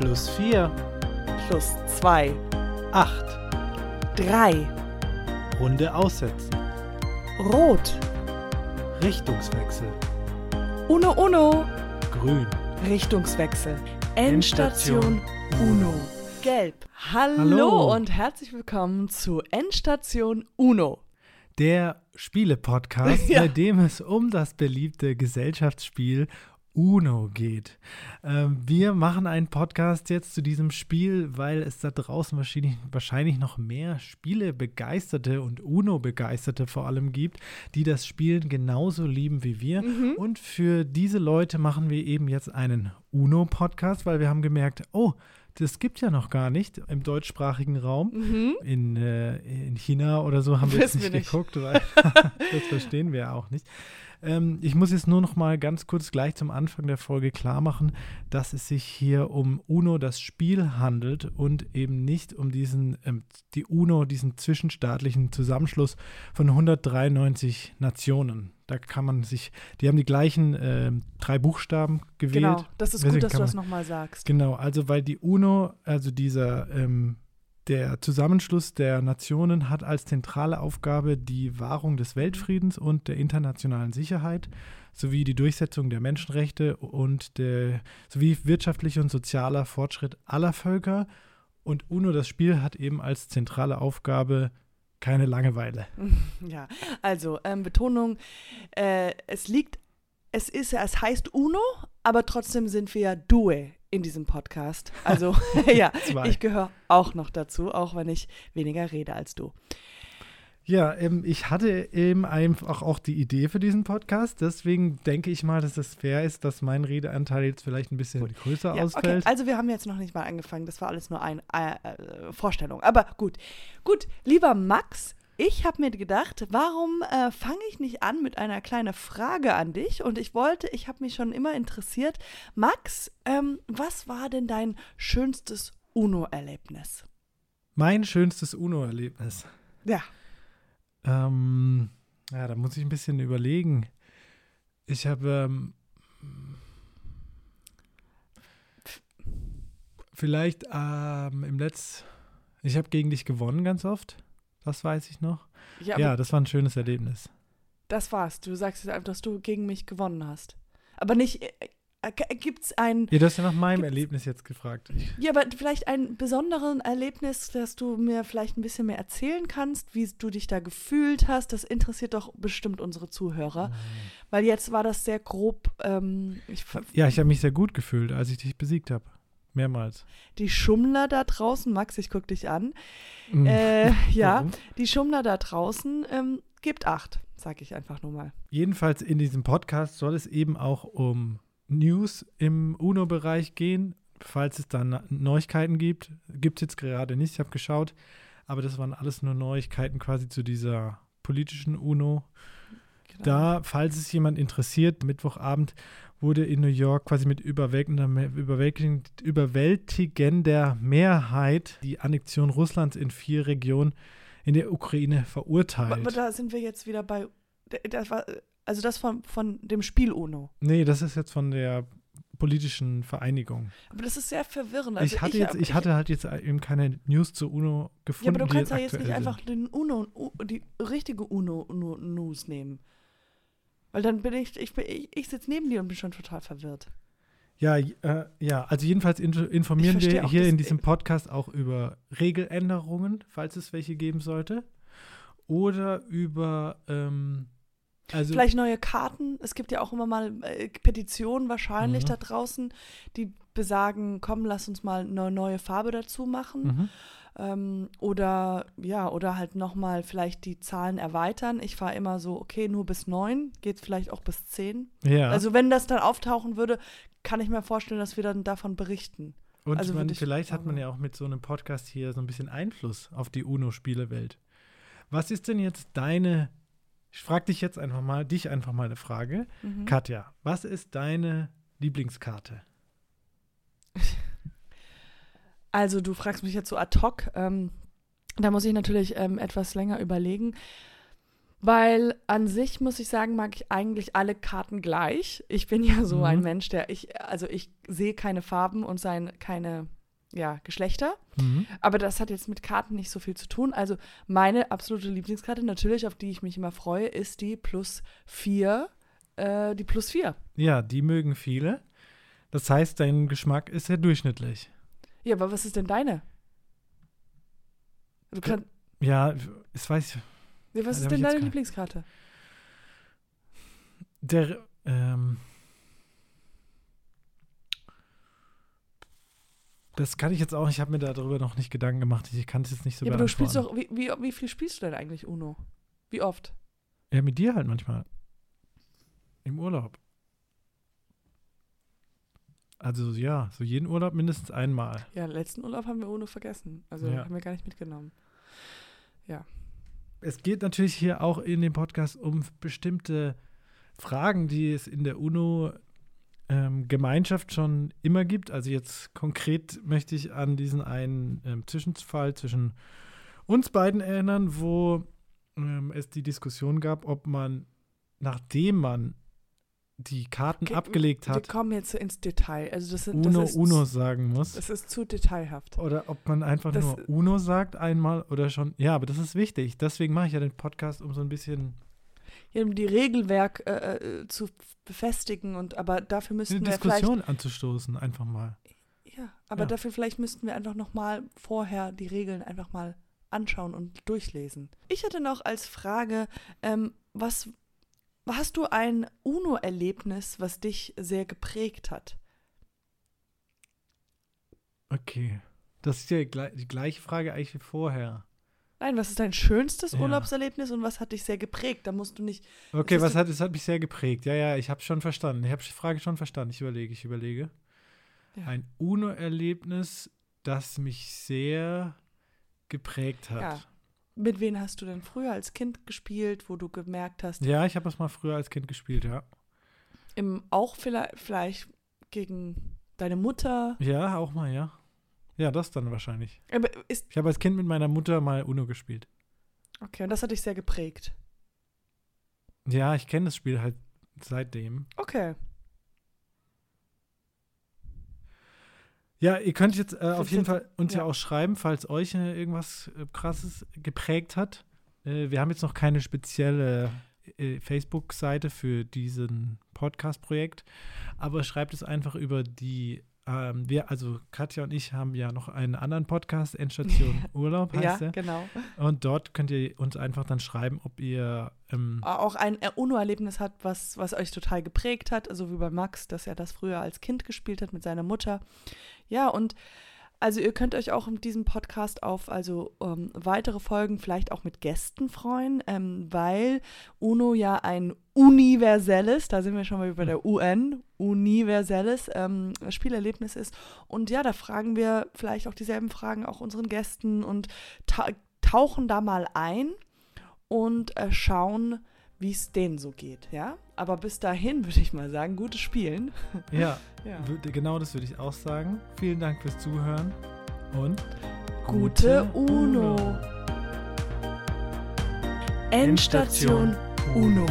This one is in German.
Plus 4, Plus 2, 8. 3, Runde aussetzen. Rot, Richtungswechsel. Uno Uno, Grün. Richtungswechsel, Endstation Uno, Gelb. Hallo, Hallo. und herzlich willkommen zu Endstation Uno. Der Spiele-Podcast, Ja. bei dem es um das beliebte Gesellschaftsspiel Uno geht. Ähm, wir machen einen Podcast jetzt zu diesem Spiel, weil es da draußen wahrscheinlich, wahrscheinlich noch mehr Spiele-Begeisterte und Uno-Begeisterte vor allem gibt, die das Spielen genauso lieben wie wir. Und für diese Leute machen wir eben jetzt einen Uno-Podcast, weil wir haben gemerkt, oh, das gibt ja noch gar nicht im deutschsprachigen Raum. Mhm. In, äh, in China oder so haben wir jetzt Wissen nicht, nicht. geguckt, weil das verstehen wir ja auch nicht. Ähm, ich muss jetzt nur noch mal ganz kurz gleich zum Anfang der Folge klar machen, dass es sich hier um Uno das Spiel handelt und eben nicht um diesen, ähm, die Uno, diesen zwischenstaatlichen Zusammenschluss von 193 Nationen. Da kann man sich, die haben die gleichen ähm, drei Buchstaben gewählt. Genau, das ist Deswegen gut, dass du das nochmal sagst. Genau, also weil die UNO, also dieser ähm, der Zusammenschluss der Nationen hat als zentrale Aufgabe die Wahrung des Weltfriedens und der internationalen Sicherheit sowie die Durchsetzung der Menschenrechte und der, sowie wirtschaftlicher und sozialer Fortschritt aller Völker. Und UNO, das Spiel, hat eben als zentrale Aufgabe keine Langeweile. Ja, also ähm, Betonung, äh, es liegt, es ist, ja- es heißt Uno, aber trotzdem sind wir ja Due in diesem Podcast. Also ja, ich gehöre auch noch dazu, auch wenn ich weniger rede als du. Ja, ähm, ich hatte eben einfach auch die Idee für diesen Podcast. Deswegen denke ich mal, dass es fair ist, dass mein Redeanteil jetzt vielleicht ein bisschen größer Ja, okay, ausfällt. also wir haben jetzt noch nicht mal angefangen, das war alles nur eine äh, äh, Vorstellung. Aber gut, gut, lieber Max, ich habe mir gedacht, warum äh, fange ich nicht an mit einer kleinen Frage an dich? Und ich wollte, ich habe mich schon immer interessiert, Max, ähm, was war denn dein schönstes UNO-Erlebnis? Mein schönstes UNO-Erlebnis. Ja, Ähm, ja, da muss ich ein bisschen überlegen. Ich habe ähm, vielleicht ähm, im Letz, ich habe gegen dich gewonnen ganz oft. Das weiß ich noch. ja, Ja, das war ein schönes Erlebnis. das war's. Du sagst jetzt einfach, dass du gegen mich gewonnen hast. Aber nicht, äh, äh, gibt's ein Ja, du hast ja nach meinem Erlebnis jetzt gefragt. Ich, Ja, aber vielleicht ein besonderes Erlebnis, dass du mir vielleicht ein bisschen mehr erzählen kannst, wie du dich da gefühlt hast. Das interessiert doch bestimmt unsere Zuhörer. Weil jetzt war das sehr grob. Ähm, ich, ja, ich habe mich sehr gut gefühlt, als ich dich besiegt habe. Mehrmals. die Schummler da draußen, Max, ich guck dich an. Mhm. Äh, ja, Warum? die Schummler da draußen ähm, gibt acht, sag ich einfach nur mal. Jedenfalls in diesem Podcast soll es eben auch um News im UNO-Bereich gehen. Falls es dann Neuigkeiten gibt, gibt es jetzt gerade nicht, ich habe geschaut, aber das waren alles nur Neuigkeiten quasi zu dieser politischen UNO. Genau. Da, falls es jemand interessiert, Mittwochabend wurde in New York quasi mit überwältigender, überwältigend, überwältigender Mehrheit die Annexion Russlands in vier Regionen in der Ukraine verurteilt. Aber da sind wir jetzt wieder bei. Das war, also das von, von dem Spiel UNO. Nee, das ist jetzt von der politischen Vereinigung. Aber das ist sehr verwirrend. Also ich, hatte jetzt, ich hatte halt jetzt eben keine News zu UNO Ja, gefunden. aber du kannst ja jetzt aktuell nicht einfach den Uno, die richtige Uno-News nehmen. Weil dann bin ich, ich, bin- ich, ich sitze neben dir und bin schon total verwirrt. Ja, äh, ja, also jedenfalls in, informieren Ich wir hier in diesem Podcast auch über Regeländerungen, falls es welche geben sollte. Oder über, ähm, also Vielleicht neue Karten. Es gibt ja auch immer mal äh, Petitionen wahrscheinlich Mhm. da draußen, die besagen, komm, lass uns mal eine neue Farbe dazu machen. Mhm. Ähm, oder ja, oder halt nochmal vielleicht die Zahlen erweitern. Ich fahre immer so, okay, nur bis neun, geht vielleicht auch bis zehn. ja. Also wenn das dann auftauchen würde, kann ich mir vorstellen, dass wir dann davon berichten. Und also man, vielleicht hat man sagen- ja auch mit so einem Podcast hier so ein bisschen Einfluss auf die UNO-Spielewelt. Was ist denn jetzt deine, ich frage dich jetzt einfach mal, dich einfach mal eine Frage. Mhm. Katja, was ist deine Lieblingskarte? Also du fragst mich jetzt so ad hoc. Ähm, da muss ich natürlich ähm, etwas länger überlegen. Weil an sich muss ich sagen, mag ich eigentlich alle Karten gleich. Ich bin ja so Mhm. ein Mensch, der ich, also ich sehe keine Farben und sein, keine, ja, Geschlechter. Mhm. Aber das hat jetzt mit Karten nicht so viel zu tun. Also meine absolute Lieblingskarte, natürlich, auf die ich mich immer freue, ist die plus vier, äh, die plus vier. Ja, die mögen viele. Das heißt, dein Geschmack ist sehr durchschnittlich. Ja, aber was ist denn deine? Du Ja, kann, Ja, das weiß ich. ja, was ist denn ich deine Lieblingskarte? Der, ähm, das kann ich jetzt auch, ich habe mir darüber noch nicht Gedanken gemacht. Ich kann es jetzt nicht so ja, aber du spielst doch, wie, wie, wie viel spielst du denn eigentlich Uno? Wie oft? Ja, mit dir halt manchmal. Im Urlaub. Also ja, so jeden Urlaub mindestens einmal. Ja, letzten Urlaub haben wir Uno vergessen. Also Ja. haben wir gar nicht mitgenommen. Es geht natürlich hier auch in dem Podcast um bestimmte Fragen, die es in der UNO-Gemeinschaft schon immer gibt. Also jetzt konkret möchte ich an diesen einen ähm, Zwischenfall zwischen uns beiden erinnern, wo ähm, es die Diskussion gab, ob man, nachdem man die Karten Okay, abgelegt Wir hat, kommen jetzt ins Detail. Also das, sind, Uno das ist, Uno sagen muss. Das ist zu detailhaft. Oder ob man einfach Das- nur Uno sagt einmal oder schon. Ja, aber das ist wichtig. Deswegen mache ich ja den Podcast, um so ein bisschen um die Regelwerk äh, äh, zu befestigen und aber dafür eine müssten wir vielleicht Diskussion anzustoßen, einfach mal. ja, aber Ja. dafür vielleicht müssten wir einfach noch mal vorher die Regeln einfach mal anschauen und durchlesen. Ich hatte noch als Frage, ähm, was hast du ein Uno-Erlebnis, was dich sehr geprägt hat? Okay. Das ist ja die gleiche Frage eigentlich wie vorher. Nein, was ist dein schönstes Ja. Urlaubserlebnis und was hat dich sehr geprägt? Da musst du nicht. Okay, was hat, es hat mich sehr geprägt. Ja, ja, ich habe schon verstanden. Ich habe die Frage schon verstanden. Ich überlege, ich überlege. Ja. Ein UNO-Erlebnis, das mich sehr geprägt hat. Ja. Mit wem hast du denn früher als Kind gespielt, wo du gemerkt hast, Ja, ich habe es mal früher als Kind gespielt, ja. im, auch vielleicht, vielleicht gegen deine Mutter? Ja, auch mal, ja. Ja, das dann wahrscheinlich. Aber ist, Ich habe als Kind mit meiner Mutter mal UNO gespielt. okay, und das hat dich sehr geprägt. Ja, ich kenne das Spiel halt seitdem. Okay. Ja, ihr könnt jetzt äh, auf jeden Fall uns ja. ja. auch schreiben, falls euch äh, irgendwas äh, Krasses geprägt hat. Äh, wir haben jetzt noch keine spezielle äh, Facebook-Seite für diesen Podcast-Projekt, aber schreibt es einfach über die. Ähm, wir, also Katja und ich haben ja noch einen anderen Podcast, Endstation Urlaub heißt Ja, der. genau. Und dort könnt ihr uns einfach dann schreiben, ob ihr ähm, Auch ein äh, UNO-Erlebnis hat, was, was euch total geprägt hat, also wie bei Max, dass er das früher als Kind gespielt hat mit seiner Mutter. Ja, und also ihr könnt euch auch in diesem Podcast auf also ähm, weitere Folgen vielleicht auch mit Gästen freuen, ähm, weil UNO ja ein universelles, da sind wir schon mal bei der UN, universelles ähm, Spielerlebnis ist. Und ja, da fragen wir vielleicht auch dieselben Fragen auch unseren Gästen und ta tauchen da mal ein und äh, schauen, wie es denen so geht, ja? Aber bis dahin würde ich mal sagen, gutes Spielen. ja, Ja. genau das würde ich auch sagen. Vielen Dank fürs Zuhören und Gute Uno. Endstation Uno.